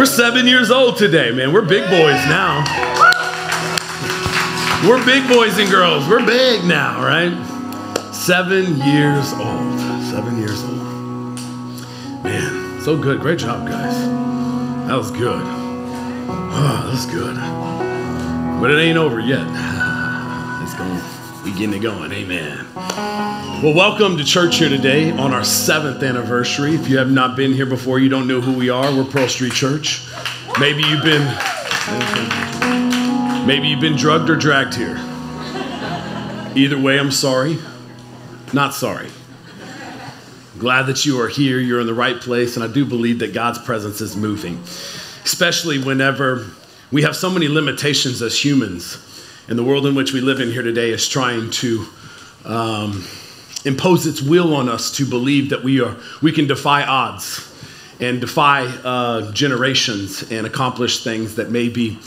We're seven years old today, man. We're big boys now. We're big boys and girls. We're big now, right? Seven years old. Seven years old. Man, so good. Great job, guys. That was good. Ah, oh, that was good. But it ain't over yet. We getting it going. Amen. Well, welcome to church here today on our seventh anniversary. If you have not been here before, you don't know who we are. We're Pearl Street Church. Maybe you've been maybe you've been drugged or dragged here. Either way, I'm sorry. Not sorry. Glad that you are here. You're in the right place, and I do believe that God's presence is moving, especially whenever we have so many limitations as humans. And the world in which we live in here today is trying to um, impose its will on us to believe that we are we can defy odds and defy uh, generations and accomplish things that maybe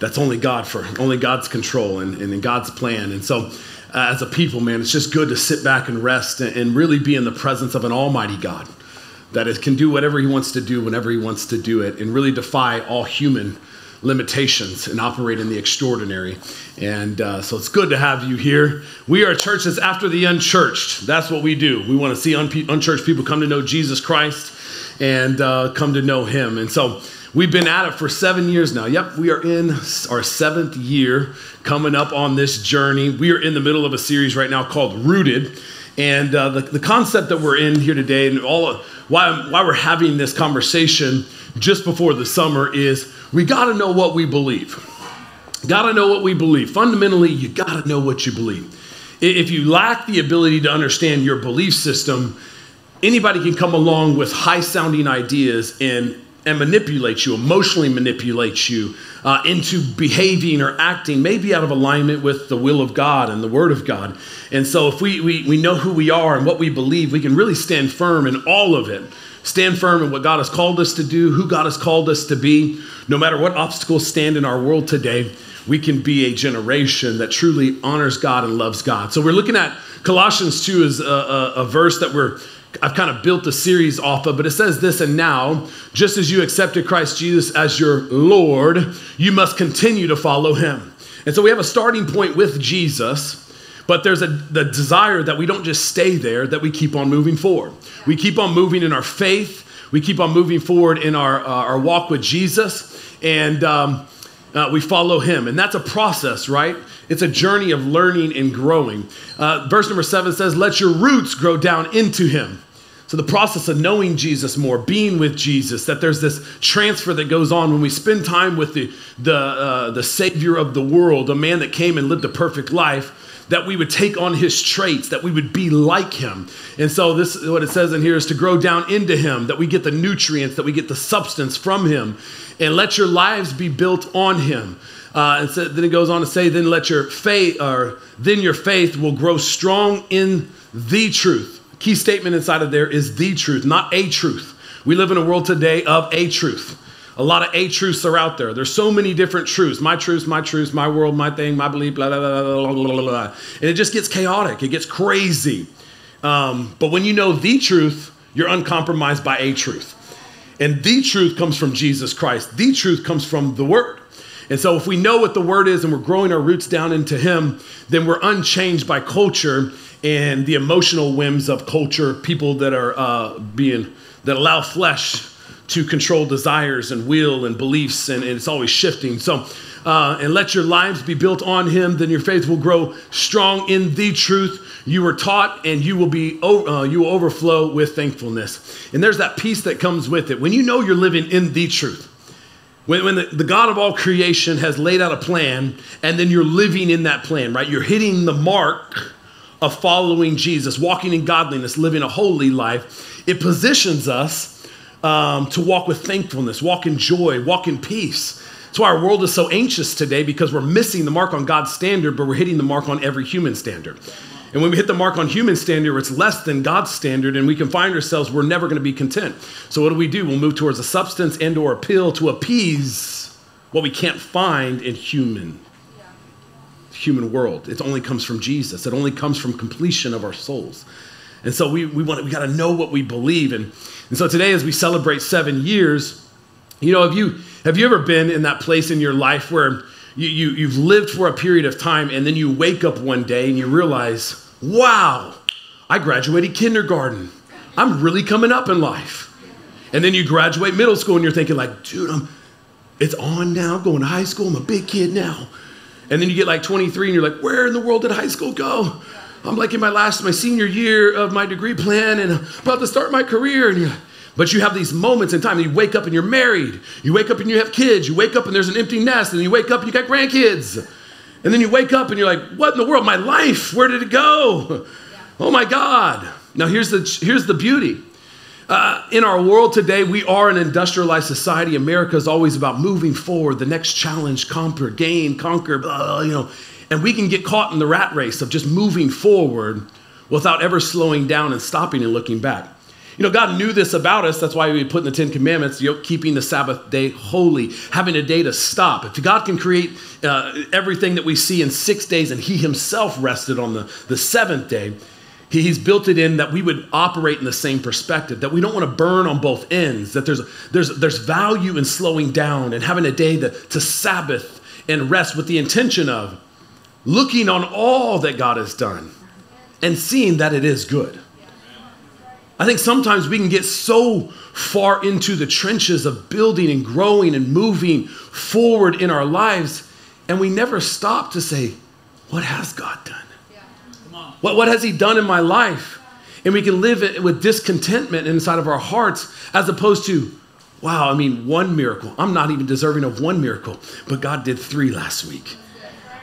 that's only God for only God's control and, and in God's plan. And so, uh, as a people, man, it's just good to sit back and rest and, and really be in the presence of an Almighty God that can do whatever He wants to do whenever He wants to do it, and really defy all human limitations and operate in the extraordinary. And uh, so it's good to have you here. We are a church that's after the unchurched. That's what we do. We want to see un- unchurched people come to know Jesus Christ and uh, come to know Him. And so we've been at it for seven years now. Yep, we are in our seventh year coming up on this journey. We are in the middle of a series right now called Rooted. And uh, the, the concept that we're in here today, and all why, why we're having this conversation just before the summer, is we got to know what we believe. Got to know what we believe. Fundamentally, you got to know what you believe. If you lack the ability to understand your belief system, anybody can come along with high sounding ideas and, and manipulate you, emotionally manipulate you uh, into behaving or acting maybe out of alignment with the will of God and the Word of God. And so, if we, we, we know who we are and what we believe, we can really stand firm in all of it. Stand firm in what God has called us to do, who God has called us to be. No matter what obstacles stand in our world today, we can be a generation that truly honors God and loves God. So we're looking at Colossians 2 as a, a, a verse that we're I've kind of built a series off of, but it says this, and now, just as you accepted Christ Jesus as your Lord, you must continue to follow him. And so we have a starting point with Jesus, but there's a the desire that we don't just stay there, that we keep on moving forward. We keep on moving in our faith, we keep on moving forward in our, uh, our walk with Jesus, and um, uh, we follow him. And that's a process, right? It's a journey of learning and growing. Uh, verse number seven says, Let your roots grow down into him. So, the process of knowing Jesus more, being with Jesus, that there's this transfer that goes on when we spend time with the, the, uh, the Savior of the world, a man that came and lived a perfect life that we would take on his traits, that we would be like him. And so this what it says in here is to grow down into him, that we get the nutrients, that we get the substance from him, and let your lives be built on him. Uh, and so then it goes on to say, then let your faith, or then your faith will grow strong in the truth. Key statement inside of there is the truth, not a truth. We live in a world today of a truth. A lot of a truths are out there. There's so many different truths. My truths, my truths, my world, my thing, my belief, blah, blah, blah, blah, blah, blah. And it just gets chaotic. It gets crazy. Um, but when you know the truth, you're uncompromised by a truth. And the truth comes from Jesus Christ. The truth comes from the Word. And so, if we know what the Word is and we're growing our roots down into Him, then we're unchanged by culture and the emotional whims of culture, people that are uh, being, that allow flesh to control desires and will and beliefs, and, and it's always shifting. So, uh, and let your lives be built on Him, then your faith will grow strong in the truth you were taught, and you will be uh, you will overflow with thankfulness. And there's that peace that comes with it when you know you're living in the truth. When, when the, the God of all creation has laid out a plan, and then you're living in that plan, right? You're hitting the mark of following Jesus, walking in godliness, living a holy life. It positions us um, to walk with thankfulness, walk in joy, walk in peace. That's why our world is so anxious today because we're missing the mark on God's standard, but we're hitting the mark on every human standard. And when we hit the mark on human standard, it's less than God's standard, and we can find ourselves, we're never going to be content. So what do we do? We'll move towards a substance and or a pill to appease what we can't find in human human world. It only comes from Jesus. It only comes from completion of our souls. And so we, we want we got to know what we believe. And, and so today, as we celebrate seven years, You know, have you have you ever been in that place in your life where you, you you've lived for a period of time and then you wake up one day and you realize, wow, I graduated kindergarten. I'm really coming up in life. And then you graduate middle school and you're thinking like, dude, I'm it's on now, I'm going to high school, I'm a big kid now. And then you get like 23 and you're like, where in the world did high school go? I'm like in my last, my senior year of my degree plan and about to start my career. And you're, but you have these moments in time. You wake up and you're married. You wake up and you have kids. You wake up and there's an empty nest. And you wake up and you got grandkids. And then you wake up and you're like, what in the world? My life, where did it go? Oh my God. Now here's the, here's the beauty. Uh, in our world today, we are an industrialized society. America is always about moving forward, the next challenge, conquer, gain, conquer, blah, you know. And we can get caught in the rat race of just moving forward without ever slowing down and stopping and looking back. You know, God knew this about us. That's why we put in the Ten Commandments, you know, keeping the Sabbath day holy, having a day to stop. If God can create uh, everything that we see in six days and He Himself rested on the, the seventh day, He's built it in that we would operate in the same perspective, that we don't want to burn on both ends, that there's, there's, there's value in slowing down and having a day to, to Sabbath and rest with the intention of looking on all that God has done and seeing that it is good. I think sometimes we can get so far into the trenches of building and growing and moving forward in our lives, and we never stop to say, What has God done? What, what has He done in my life? And we can live it with discontentment inside of our hearts as opposed to, wow, I mean, one miracle. I'm not even deserving of one miracle, but God did three last week.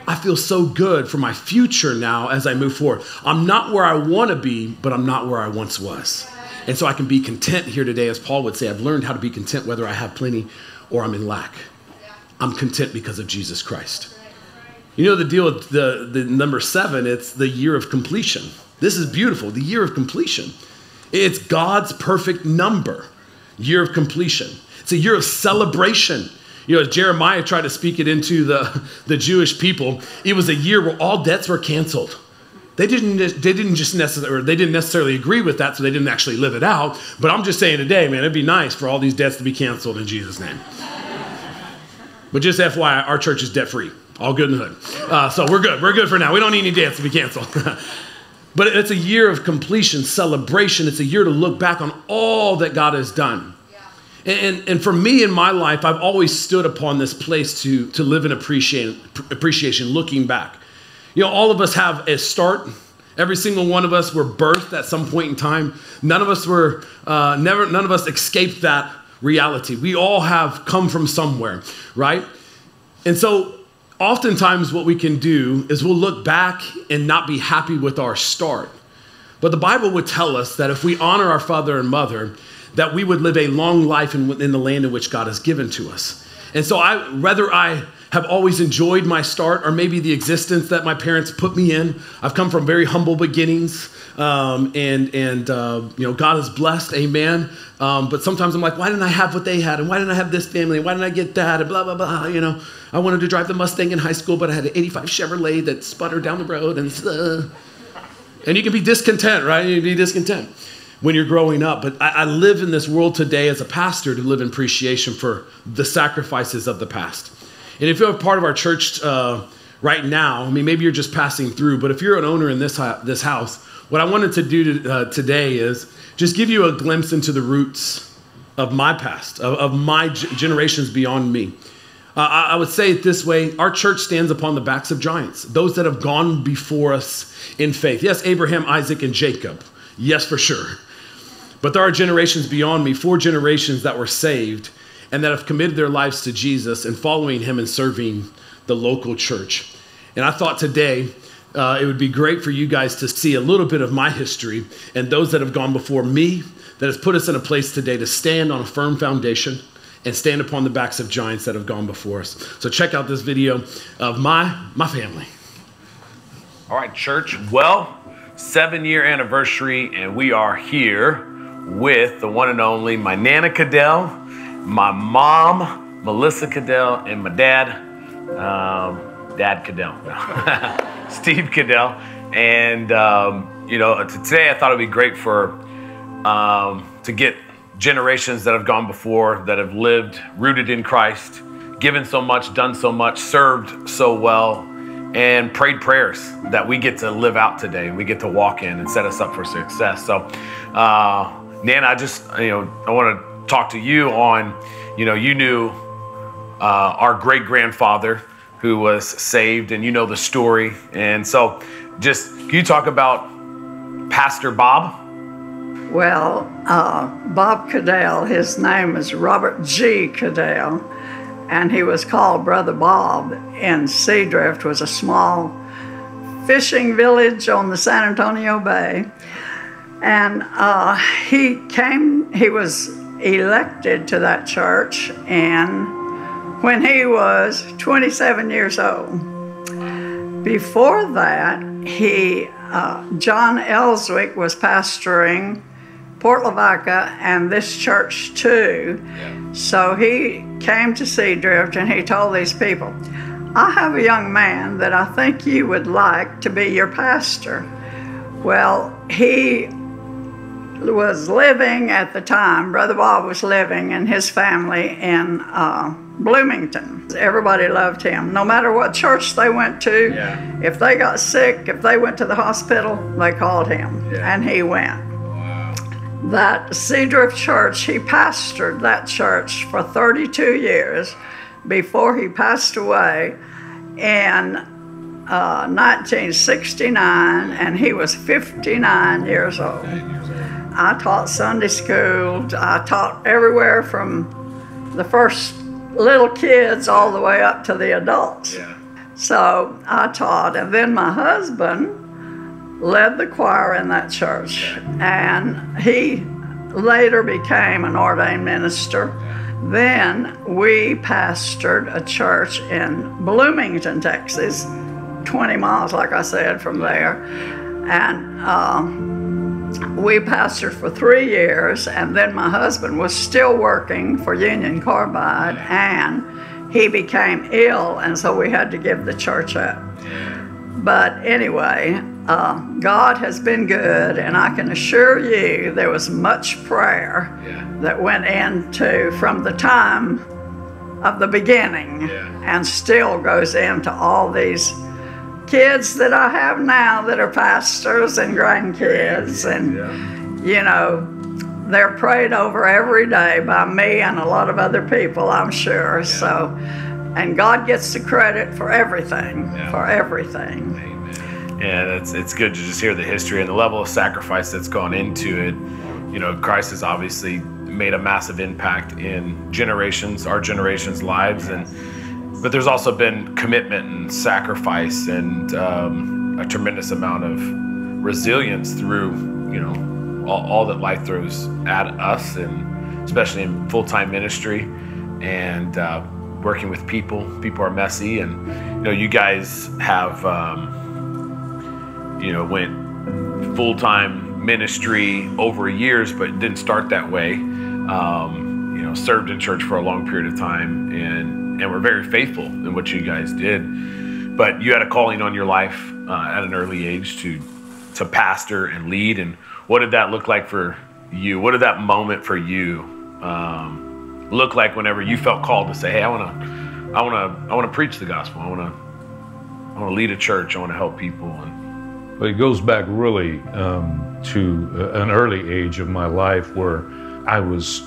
I feel so good for my future now as I move forward. I'm not where I want to be, but I'm not where I once was. And so I can be content here today, as Paul would say. I've learned how to be content whether I have plenty or I'm in lack. I'm content because of Jesus Christ. You know the deal with the, the number seven, it's the year of completion. This is beautiful, the year of completion. It's God's perfect number, year of completion. It's a year of celebration. You know, as Jeremiah tried to speak it into the, the Jewish people, it was a year where all debts were canceled. They didn't, they didn't just necessarily, they didn't necessarily agree with that, so they didn't actually live it out. But I'm just saying today, man, it'd be nice for all these debts to be canceled in Jesus' name. but just FYI, our church is debt free. All good in the hood. Uh, so we're good. We're good for now. We don't need any debts to be canceled. but it's a year of completion, celebration. It's a year to look back on all that God has done. And, and for me in my life, I've always stood upon this place to, to live in appreciation, appreciation, looking back. You know, all of us have a start. Every single one of us were birthed at some point in time. None of us were, uh, never, none of us escaped that reality. We all have come from somewhere, right? And so oftentimes what we can do is we'll look back and not be happy with our start. But the Bible would tell us that if we honor our father and mother, that we would live a long life in, in the land in which God has given to us. And so I whether I have always enjoyed my start or maybe the existence that my parents put me in. I've come from very humble beginnings. Um, and and uh, you know God is blessed, Amen. Um, but sometimes I'm like, why didn't I have what they had, and why didn't I have this family, and why didn't I get that, and blah blah blah. You know, I wanted to drive the Mustang in high school, but I had an '85 Chevrolet that sputtered down the road, and uh, and you can be discontent, right? You can be discontent when you're growing up. But I, I live in this world today as a pastor to live in appreciation for the sacrifices of the past. And if you're a part of our church uh, right now, I mean, maybe you're just passing through, but if you're an owner in this, this house, what I wanted to do to, uh, today is just give you a glimpse into the roots of my past, of, of my g- generations beyond me. Uh, I, I would say it this way our church stands upon the backs of giants, those that have gone before us in faith. Yes, Abraham, Isaac, and Jacob. Yes, for sure. But there are generations beyond me, four generations that were saved and that have committed their lives to Jesus and following him and serving the local church. And I thought today uh, it would be great for you guys to see a little bit of my history and those that have gone before me that has put us in a place today to stand on a firm foundation and stand upon the backs of giants that have gone before us. So check out this video of my my family. All right, church. Well, seven year anniversary, and we are here with the one and only my Nana Cadell, my mom, Melissa Cadell, and my dad, um, Dad Cadell, Steve Cadell. And, um, you know, today I thought it'd be great for, um, to get generations that have gone before that have lived rooted in Christ, given so much, done so much, served so well, and prayed prayers that we get to live out today. We get to walk in and set us up for success. So, uh, I just, you know, I want to talk to you on, you know, you knew uh, our great grandfather who was saved, and you know the story. And so, just can you talk about Pastor Bob? Well, uh, Bob Cadell, his name is Robert G. Cadell, and he was called Brother Bob And Seadrift, was a small fishing village on the San Antonio Bay. And uh, he came, he was elected to that church, and when he was 27 years old. Before that, he, uh, John Elswick was pastoring Port Lavaca and this church too. Yeah. So he came to Seadrift and he told these people, I have a young man that I think you would like to be your pastor. Well, he was living at the time, Brother Bob was living and his family in uh, Bloomington. Everybody loved him. No matter what church they went to, yeah. if they got sick, if they went to the hospital, they called him yeah. and he went that Seadrift Church, he pastored that church for 32 years before he passed away in uh, 1969, and he was 59 years old. I taught Sunday school. I taught everywhere from the first little kids all the way up to the adults. Yeah. So I taught, and then my husband led the choir in that church, and he later became an ordained minister. Then we pastored a church in Bloomington, Texas, 20 miles, like I said, from there. And um, we pastored for three years, and then my husband was still working for Union Carbide, and he became ill, and so we had to give the church up. But anyway, uh, God has been good, and I can assure you there was much prayer yeah. that went into from the time of the beginning yeah. and still goes into all these kids that I have now that are pastors and grandkids. And, yeah. you know, they're prayed over every day by me and a lot of other people, I'm sure. So, and God gets the credit for everything, for everything and it's it's good to just hear the history and the level of sacrifice that's gone into it. You know, Christ has obviously made a massive impact in generations, our generation's lives, and but there's also been commitment and sacrifice and um, a tremendous amount of resilience through you know all, all that life throws at us, and especially in full-time ministry and uh, working with people. People are messy, and you know you guys have. Um, you know, went full time ministry over years, but didn't start that way. Um, you know, served in church for a long period of time and, and were very faithful in what you guys did. But you had a calling on your life uh, at an early age to, to pastor and lead. And what did that look like for you? What did that moment for you um, look like whenever you felt called to say, "Hey, I want to, I want to, I want to preach the gospel. I want to, I want to lead a church. I want to help people." And but it goes back really um, to an early age of my life where I was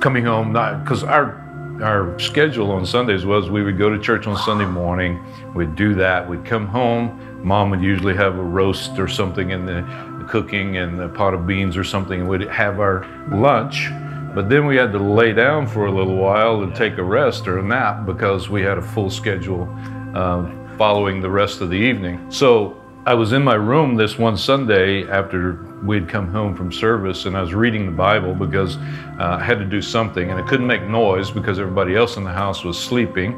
coming home, not because our our schedule on Sundays was we would go to church on Sunday morning, we'd do that, we'd come home, mom would usually have a roast or something in the, the cooking and a pot of beans or something, and we'd have our lunch. But then we had to lay down for a little while and take a rest or a nap because we had a full schedule uh, following the rest of the evening. So I was in my room this one Sunday after we'd come home from service, and I was reading the Bible because uh, I had to do something, and I couldn't make noise because everybody else in the house was sleeping.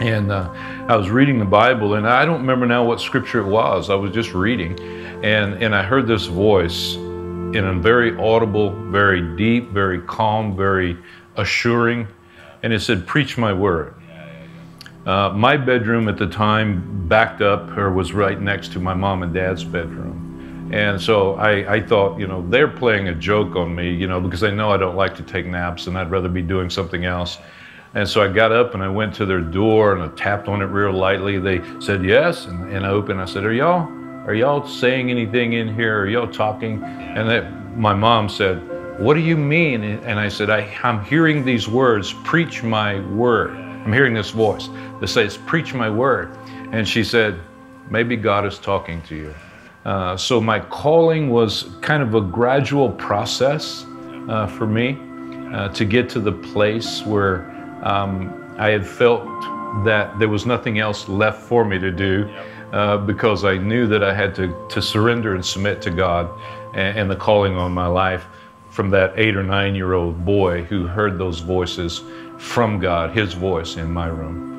And uh, I was reading the Bible, and I don't remember now what scripture it was. I was just reading, and, and I heard this voice in a very audible, very deep, very calm, very assuring, and it said, Preach my word. Uh, my bedroom at the time backed up or was right next to my mom and dad's bedroom. And so I, I thought, you know, they're playing a joke on me, you know, because they know I don't like to take naps and I'd rather be doing something else. And so I got up and I went to their door and I tapped on it real lightly. They said yes, and, and I opened. I said, "Are y'all are y'all saying anything in here? Are y'all talking?" And that my mom said, "What do you mean?" And I said, I, "I'm hearing these words. Preach my word. I'm hearing this voice that says, preach my word." And she said, "Maybe God is talking to you." Uh, so my calling was kind of a gradual process uh, for me uh, to get to the place where um, I had felt that there was nothing else left for me to do uh, because I knew that I had to, to surrender and submit to God and, and the calling on my life from that eight or nine year old boy who heard those voices from God, his voice in my room.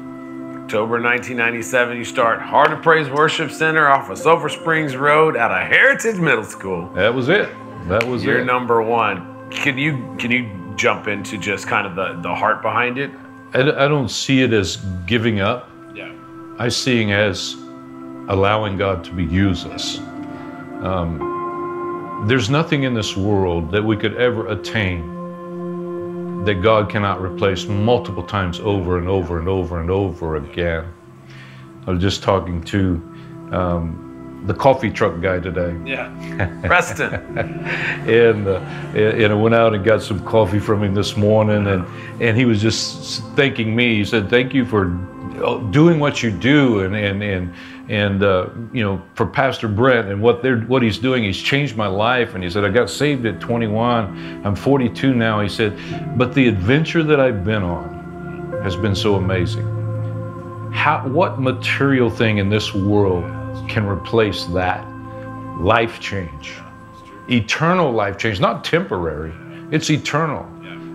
October 1997, you start Heart of Praise Worship Center off of Sulphur Springs Road out of Heritage Middle School. That was it. That was You're it. number one. Can you can you jump into just kind of the, the heart behind it? I, I don't see it as giving up. Yeah. I see it as allowing God to be use us. Um, there's nothing in this world that we could ever attain that God cannot replace multiple times over and over and over and over again. I was just talking to um, the coffee truck guy today. Yeah. Preston. and uh, and I went out and got some coffee from him this morning, and and he was just thanking me. He said, "Thank you for doing what you do, and and and and uh, you know for Pastor Brent and what they're what he's doing. He's changed my life." And he said, "I got saved at 21. I'm 42 now." He said, "But the adventure that I've been on has been so amazing. How what material thing in this world can replace that?" life change, eternal life change, not temporary. It's eternal.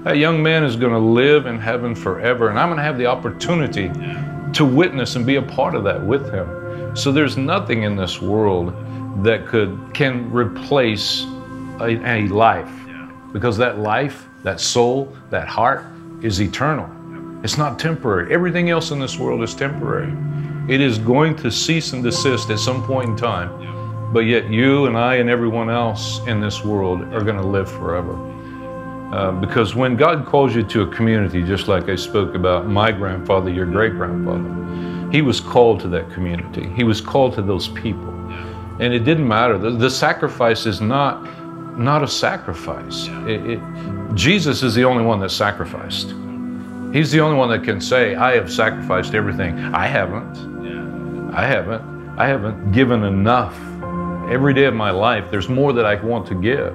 That young man is going to live in heaven forever, and I'm going to have the opportunity to witness and be a part of that with him. So there's nothing in this world that could can replace a, a life, because that life, that soul, that heart is eternal. It's not temporary. Everything else in this world is temporary. It is going to cease and desist at some point in time. But yet, you and I and everyone else in this world are going to live forever. Uh, because when God calls you to a community, just like I spoke about my grandfather, your great grandfather, he was called to that community. He was called to those people. And it didn't matter. The, the sacrifice is not, not a sacrifice. It, it, Jesus is the only one that sacrificed. He's the only one that can say, I have sacrificed everything. I haven't. I haven't. I haven't given enough every day of my life, there's more that I want to give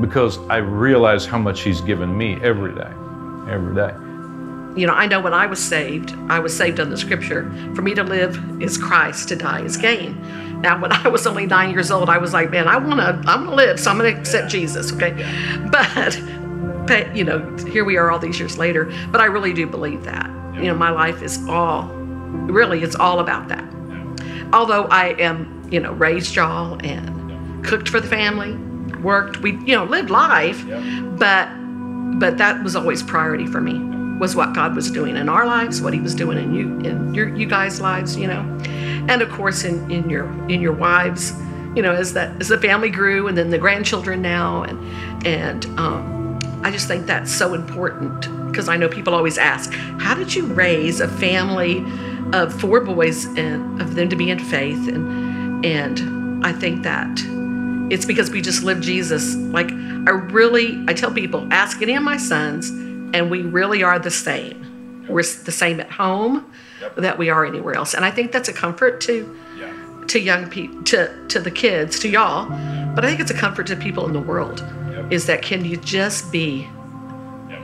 because I realize how much He's given me every day, every day. You know, I know when I was saved, I was saved on the scripture. For me to live is Christ, to die is gain. Now, when I was only nine years old, I was like, man, I want to, I'm to live, so I'm to accept Jesus, okay? But, but, you know, here we are all these years later. But I really do believe that. You know, my life is all, really, it's all about that. Although I am you know, raised y'all and cooked for the family, worked. We, you know, lived life, but but that was always priority for me. Was what God was doing in our lives, what He was doing in you in your you guys' lives, you know, and of course in in your in your wives, you know, as that as the family grew, and then the grandchildren now, and and um, I just think that's so important because I know people always ask, how did you raise a family of four boys and of them to be in faith and and I think that it's because we just live Jesus. Like, I really, I tell people, ask any of my sons, and we really are the same. We're the same at home yep. that we are anywhere else. And I think that's a comfort to yeah. to young people, to, to the kids, to y'all. But I think it's a comfort to people in the world yep. is that can you just be.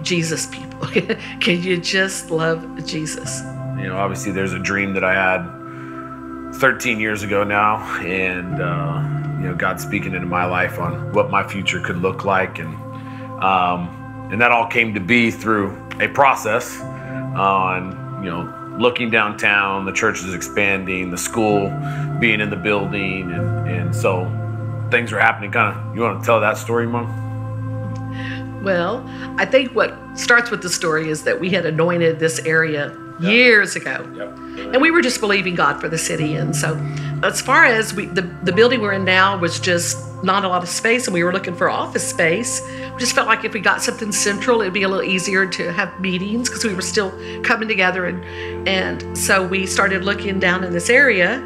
Jesus people? can you just love Jesus? You know, obviously, there's a dream that I had 13 years ago now, and uh, you know, God speaking into my life on what my future could look like, and um, and that all came to be through a process on you know looking downtown, the church is expanding, the school being in the building, and and so things were happening. Kind of, you want to tell that story, Mom? Well, I think what starts with the story is that we had anointed this area years ago. And we were just believing God for the city. And so, as far as we, the, the building we're in now was just not a lot of space, and we were looking for office space. We just felt like if we got something central, it'd be a little easier to have meetings because we were still coming together. And, and so, we started looking down in this area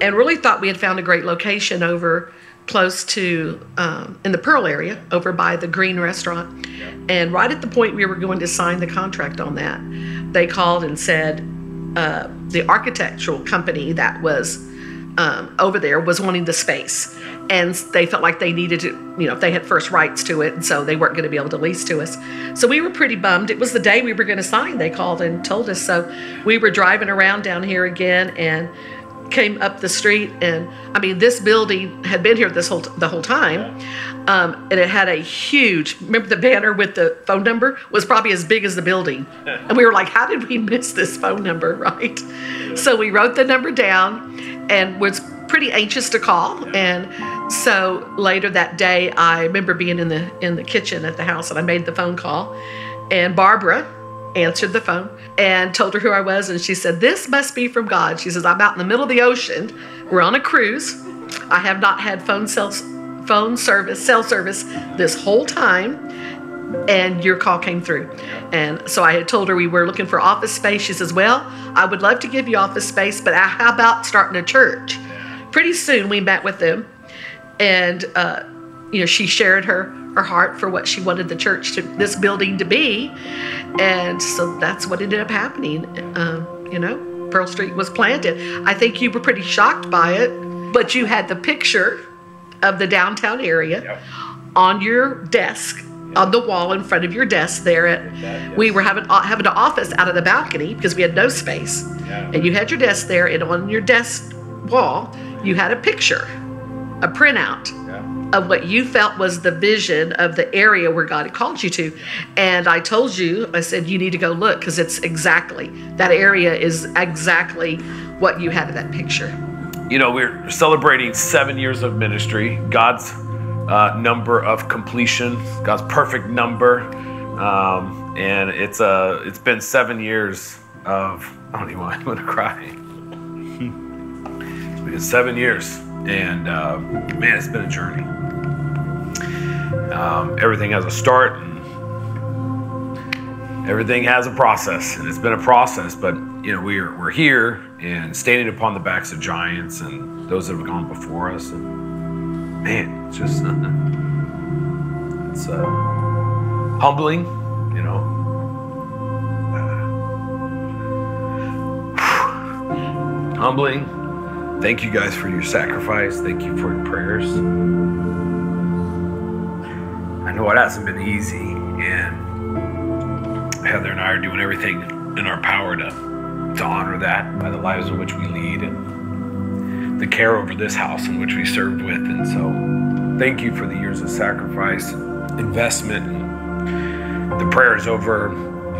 and really thought we had found a great location over close to um, in the Pearl area over by the Green Restaurant. And right at the point we were going to sign the contract on that, they called and said uh, the architectural company that was um, over there was wanting the space. And they felt like they needed to, you know, they had first rights to it, and so they weren't going to be able to lease to us. So we were pretty bummed. It was the day we were going to sign. They called and told us. So we were driving around down here again, and came up the street and I mean this building had been here this whole the whole time um, and it had a huge remember the banner with the phone number was probably as big as the building and we were like how did we miss this phone number right so we wrote the number down and was pretty anxious to call and so later that day I remember being in the in the kitchen at the house and I made the phone call and Barbara answered the phone and told her who I was. And she said, This must be from God. She says, I'm out in the middle of the ocean. We're on a cruise. I have not had phone cell, phone service, cell service this whole time. And your call came through. And so I had told her we were looking for office space. She says, Well, I would love to give you office space, but how about starting a church? Pretty soon we met with them. And, uh, you know, she shared her her heart for what she wanted the church to this building to be and so that's what ended up happening um, you know pearl street was planted i think you were pretty shocked by it but you had the picture of the downtown area Yep. on your desk on the wall in front of your desk there at we were having uh, having an office out of the balcony because we had no space Yeah. and you had your desk there and on your desk wall you had a picture a printout of what you felt was the vision of the area where God had called you to. And I told you, I said, you need to go look because it's exactly, that area is exactly what you had in that picture. You know, we're celebrating seven years of ministry, God's uh, number of completion, God's perfect number. Um, and it's uh, it's been seven years of, I don't even want, gonna cry. it's been seven years. And uh, man, it's been a journey. Um, everything has a start and everything has a process and it's been a process but you know we're we're here and standing upon the backs of giants and those that have gone before us and man it's just it's uh, humbling you know? Humbling. Thank you guys for your sacrifice. Thank you for your prayers. I know it hasn't been easy and Heather and I are doing everything in our power to, to honor that by the lives in which we lead and the care over this house in which we served with. And so, thank you for the years of sacrifice, investment, and the prayers over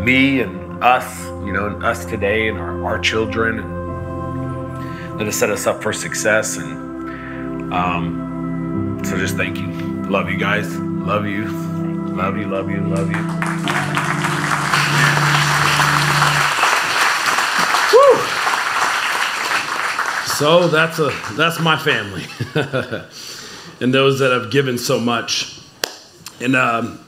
me and us, you know, and us today and our, our children, and that has set us up for success. And um, so, just thank you. Love you guys. Love you. Love you, love you, love you. So that's a that's my family, and those that have given so much. And um,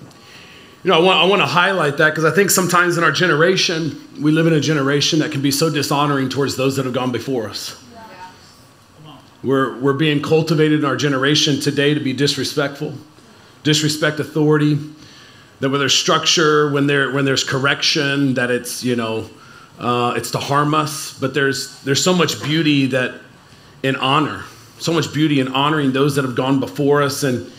you know, I want I want to highlight that because I think sometimes in our generation we live in a generation that can be so dishonoring towards those that have gone before us. We're we're being cultivated in our generation today to be disrespectful, disrespect authority. That when there's structure, when there when there's correction, that it's you know uh, it's to harm us. But there's there's so much beauty that in honor, so much beauty in honoring those that have gone before us. And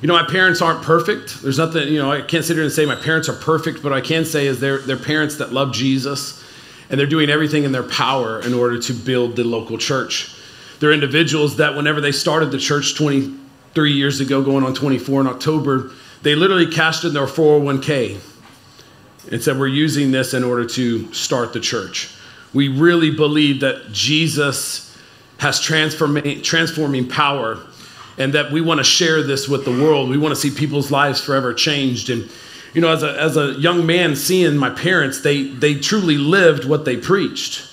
you know, my parents aren't perfect. There's nothing you know. I can't sit here and say my parents are perfect, but I can say is they're they're parents that love Jesus, and they're doing everything in their power in order to build the local church. They're individuals that whenever they started the church 23 years ago, going on 24 in October, they literally cashed in their 401k and said, We're using this in order to start the church. We really believe that Jesus has transforming power and that we want to share this with the world. We want to see people's lives forever changed. And, you know, as a, as a young man seeing my parents, they, they truly lived what they preached.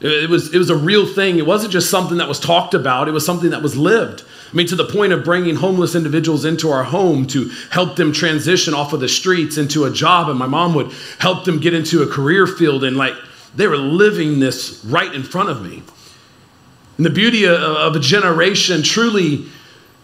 It was, it was a real thing. It wasn't just something that was talked about, it was something that was lived. I mean, to the point of bringing homeless individuals into our home to help them transition off of the streets into a job. And my mom would help them get into a career field. And like, they were living this right in front of me. And the beauty of a generation truly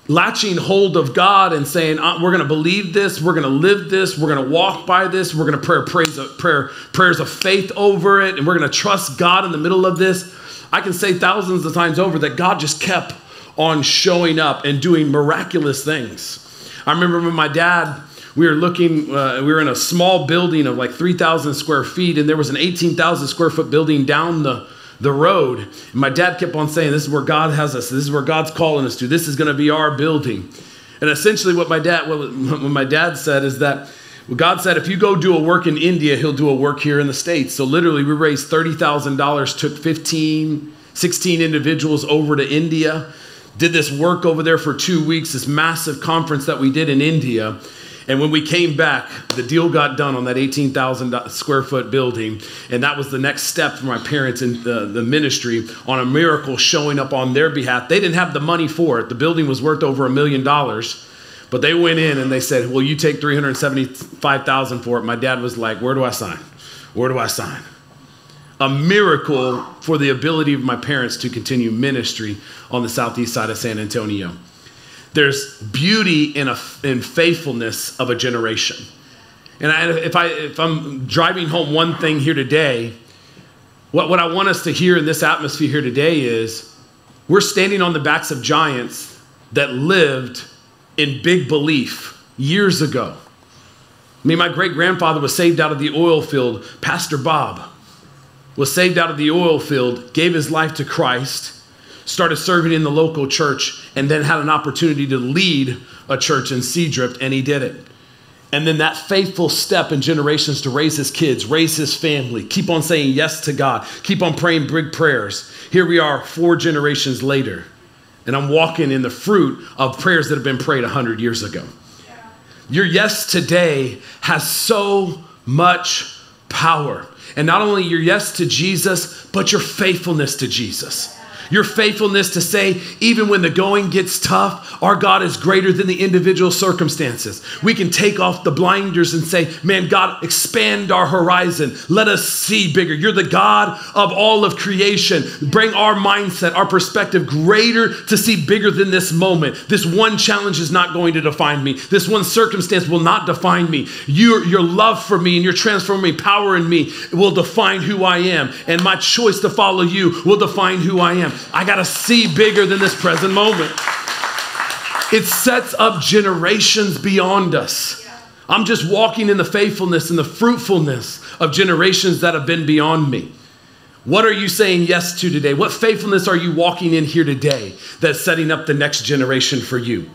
latching hold of God and saying, uh, We're going to believe this, we're going to live this, we're going to walk by this, we're going to pray praise, prayer, prayers of faith over it, and we're going to trust God in the middle of this. I can say thousands of times over that God just kept on showing up and doing miraculous things. I remember when my dad, we were looking, uh, we were in a small building of like 3,000 square feet, and there was an 18,000 square foot building down the the road. And my dad kept on saying, This is where God has us. This is where God's calling us to. This is going to be our building. And essentially, what my dad, what, what my dad said is that God said, if you go do a work in India, he'll do a work here in the States. So literally, we raised $30,000, took 15, 16 individuals over to India, did this work over there for two weeks, this massive conference that we did in India. And when we came back, the deal got done on that 18,000 square foot building. And that was the next step for my parents in the, the ministry on a miracle showing up on their behalf. They didn't have the money for it. The building was worth over a million dollars. But they went in and they said, Well, you take 375,000 for it. My dad was like, Where do I sign? Where do I sign? A miracle for the ability of my parents to continue ministry on the southeast side of San Antonio. There's beauty in, a, in faithfulness of a generation. And I, if, I, if I'm driving home one thing here today, what, what I want us to hear in this atmosphere here today is we're standing on the backs of giants that lived in big belief years ago. I mean, my great grandfather was saved out of the oil field. Pastor Bob was saved out of the oil field, gave his life to Christ started serving in the local church, and then had an opportunity to lead a church in Seadrift, and he did it. And then that faithful step in generations to raise his kids, raise his family, keep on saying yes to God, keep on praying big prayers. Here we are, four generations later, and I'm walking in the fruit of prayers that have been prayed 100 years ago. Your yes today has so much power. And not only your yes to Jesus, but your faithfulness to Jesus your faithfulness to say, even when the going gets tough, our God is greater than the individual circumstances. We can take off the blinders and say, man, God, expand our horizon. Let us see bigger. You're the God of all of creation. Bring our mindset, our perspective greater to see bigger than this moment. This one challenge is not going to define me. This one circumstance will not define me. Your, your love for me and your transforming power in me will define who I am. And my choice to follow you will define who I am. I got to see bigger than this present moment. It sets up generations beyond us. I'm just walking in the faithfulness and the fruitfulness of generations that have been beyond me. What are you saying yes to today? What faithfulness are you walking in here today that's setting up the next generation for you?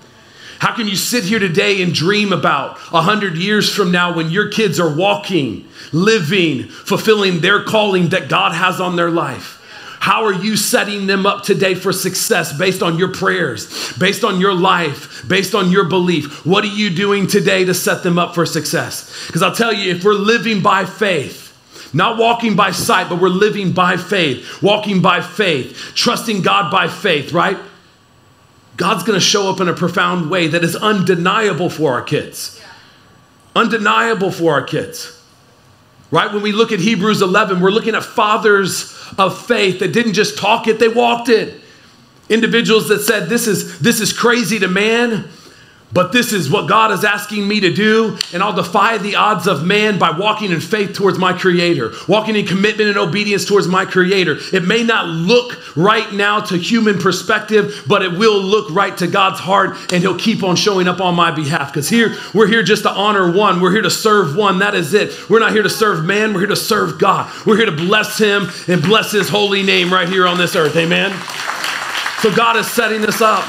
How can you sit here today and dream about a hundred years from now when your kids are walking, living, fulfilling their calling that God has on their life? How are you setting them up today for success based on your prayers, based on your life, based on your belief? What are you doing today to set them up for success? Because I'll tell you, if we're living by faith, not walking by sight, but we're living by faith, walking by faith, trusting God by faith, right? God's going to show up in a profound way that is undeniable for our kids. Undeniable for our kids. Right? When we look at Hebrews 11, we're looking at fathers of faith that didn't just talk it, they walked it. Individuals that said, This is, this is crazy to man, but this is what God is asking me to do, and I'll defy the odds of man by walking in faith towards my Creator, walking in commitment and obedience towards my Creator. It may not look right now to human perspective, but it will look right to God's heart, and He'll keep on showing up on my behalf. Because here, we're here just to honor one, we're here to serve one. That is it. We're not here to serve man, we're here to serve God. We're here to bless Him and bless His holy name right here on this earth. Amen. So God is setting this up.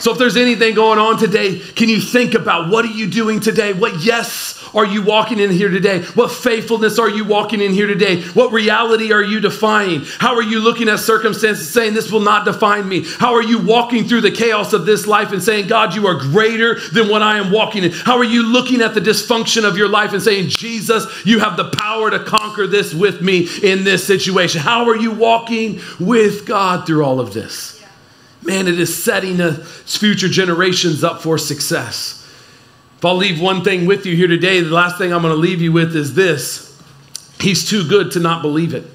So if there's anything going on today, can you think about what are you doing today? What yes are you walking in here today? What faithfulness are you walking in here today? What reality are you defying? How are you looking at circumstances saying, This will not define me? How are you walking through the chaos of this life and saying, God, you are greater than what I am walking in? How are you looking at the dysfunction of your life and saying, Jesus, you have the power to conquer this with me in this situation? How are you walking with God through all of this? Man, it is setting us future generations up for success. If I'll leave one thing with you here today, the last thing I'm going to leave you with is this He's too good to not believe it.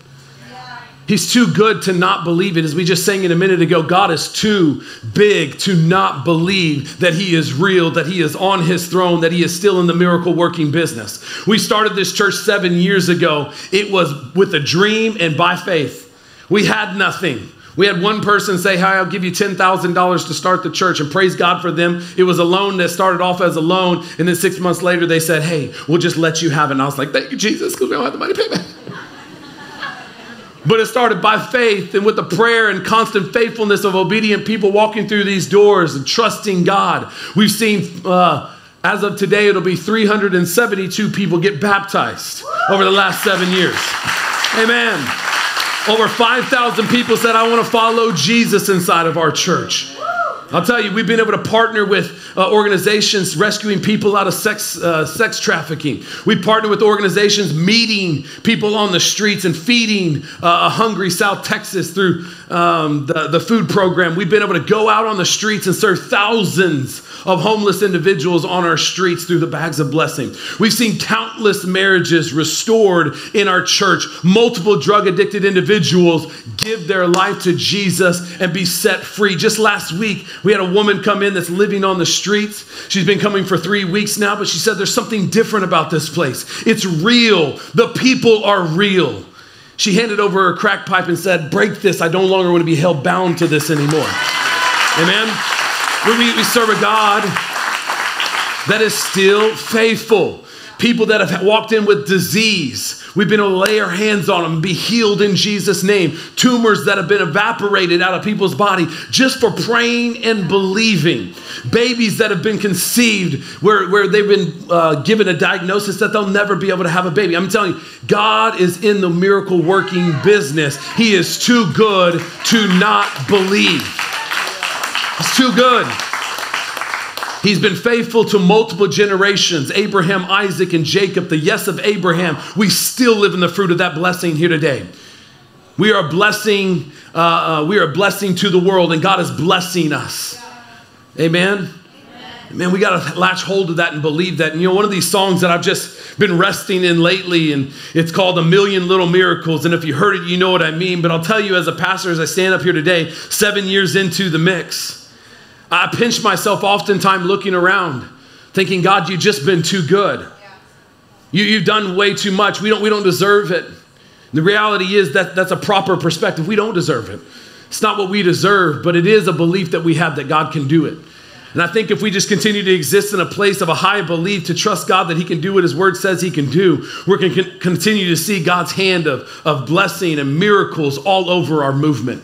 He's too good to not believe it. As we just sang it a minute ago, God is too big to not believe that He is real, that He is on His throne, that He is still in the miracle working business. We started this church seven years ago. It was with a dream and by faith. We had nothing. We had one person say, Hi, I'll give you $10,000 to start the church, and praise God for them. It was a loan that started off as a loan, and then six months later they said, Hey, we'll just let you have it. And I was like, Thank you, Jesus, because we don't have the money to pay back. But it started by faith and with the prayer and constant faithfulness of obedient people walking through these doors and trusting God. We've seen, uh, as of today, it'll be 372 people get baptized over the last seven years. Amen. Over 5,000 people said, I want to follow Jesus inside of our church. I'll tell you, we've been able to partner with uh, organizations rescuing people out of sex, uh, sex trafficking. We partner with organizations meeting people on the streets and feeding uh, a hungry South Texas through um, the, the food program. We've been able to go out on the streets and serve thousands of homeless individuals on our streets through the bags of blessing. We've seen countless marriages restored in our church, multiple drug addicted individuals give their life to Jesus and be set free. Just last week, we had a woman come in that's living on the streets. She's been coming for three weeks now, but she said there's something different about this place. It's real, the people are real. She handed over her crack pipe and said, Break this. I no longer want to be held bound to this anymore. Amen. We, we serve a God that is still faithful. People that have walked in with disease, we've been able to lay our hands on them and be healed in Jesus' name. Tumors that have been evaporated out of people's body just for praying and believing. Babies that have been conceived where, where they've been uh, given a diagnosis that they'll never be able to have a baby. I'm telling you, God is in the miracle working business. He is too good to not believe. It's too good. He's been faithful to multiple generations Abraham, Isaac, and Jacob, the yes of Abraham. We still live in the fruit of that blessing here today. We are a blessing, uh, uh, we are a blessing to the world, and God is blessing us. Amen. Man, we got to latch hold of that and believe that. And you know, one of these songs that I've just been resting in lately, and it's called A Million Little Miracles. And if you heard it, you know what I mean. But I'll tell you, as a pastor, as I stand up here today, seven years into the mix, I pinch myself oftentimes looking around, thinking, God, you've just been too good. You, you've done way too much. We don't, we don't deserve it. The reality is that that's a proper perspective. We don't deserve it. It's not what we deserve, but it is a belief that we have that God can do it. And I think if we just continue to exist in a place of a high belief to trust God that He can do what His Word says He can do, we're going to continue to see God's hand of, of blessing and miracles all over our movement.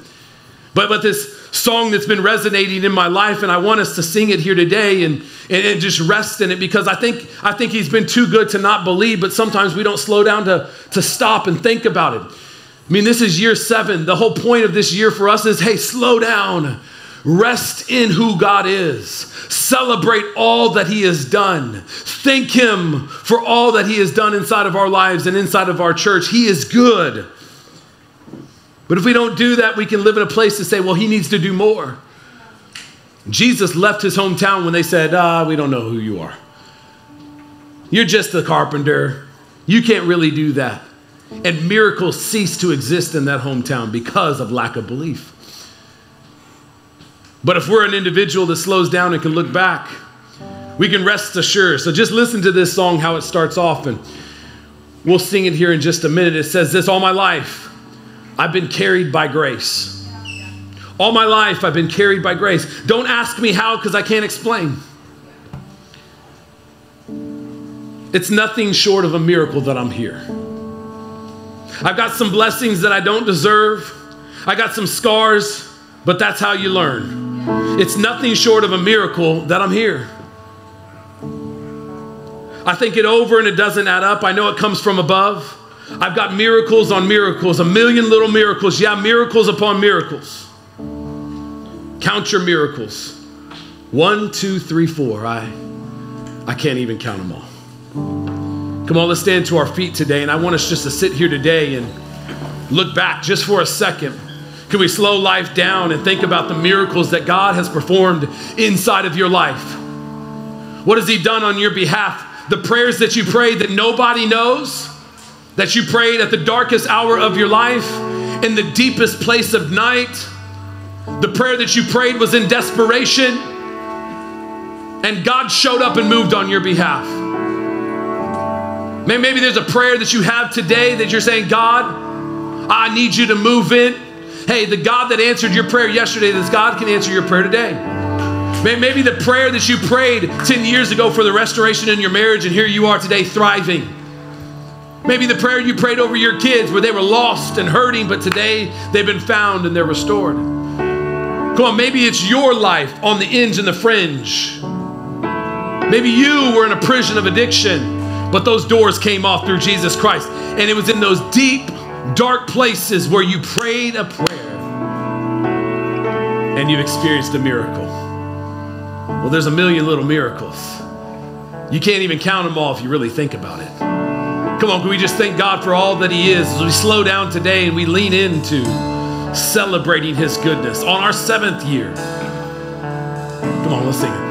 But, but this song that's been resonating in my life, and I want us to sing it here today and, and, and, just rest in it because I think, I think he's been too good to not believe, but sometimes we don't slow down to, to stop and think about it. I mean, this is year seven. The whole point of this year for us is hey, slow down. Rest in who God is. Celebrate all that He has done. Thank Him for all that He has done inside of our lives and inside of our church. He is good. But if we don't do that, we can live in a place to say, well, he needs to do more. Jesus left his hometown when they said, ah, we don't know who you are. You're just a carpenter. You can't really do that. And miracles cease to exist in that hometown because of lack of belief. But if we're an individual that slows down and can look back, we can rest assured. So just listen to this song, how it starts off, and we'll sing it here in just a minute. It says this All my life, I've been carried by grace. All my life, I've been carried by grace. Don't ask me how because I can't explain. It's nothing short of a miracle that I'm here. I've got some blessings that I don't deserve. I got some scars, but that's how you learn. It's nothing short of a miracle that I'm here. I think it over and it doesn't add up. I know it comes from above. I've got miracles on miracles, a million little miracles. Yeah, miracles upon miracles. Count your miracles. One, two, three, four. I, I can't even count them all. Come on, let's stand to our feet today. And I want us just to sit here today and look back just for a second. Can we slow life down and think about the miracles that God has performed inside of your life? What has He done on your behalf? The prayers that you prayed that nobody knows? That you prayed at the darkest hour of your life, in the deepest place of night. The prayer that you prayed was in desperation, and God showed up and moved on your behalf. Maybe there's a prayer that you have today that you're saying, God, I need you to move in. Hey, the God that answered your prayer yesterday, this God can answer your prayer today. Maybe the prayer that you prayed 10 years ago for the restoration in your marriage, and here you are today thriving. Maybe the prayer you prayed over your kids where they were lost and hurting, but today they've been found and they're restored. Come on, maybe it's your life on the ends and the fringe. Maybe you were in a prison of addiction, but those doors came off through Jesus Christ. And it was in those deep, dark places where you prayed a prayer and you experienced a miracle. Well, there's a million little miracles. You can't even count them all if you really think about it. Come on, can we just thank God for all that He is as we slow down today and we lean into celebrating His goodness on our seventh year? Come on, let's sing it.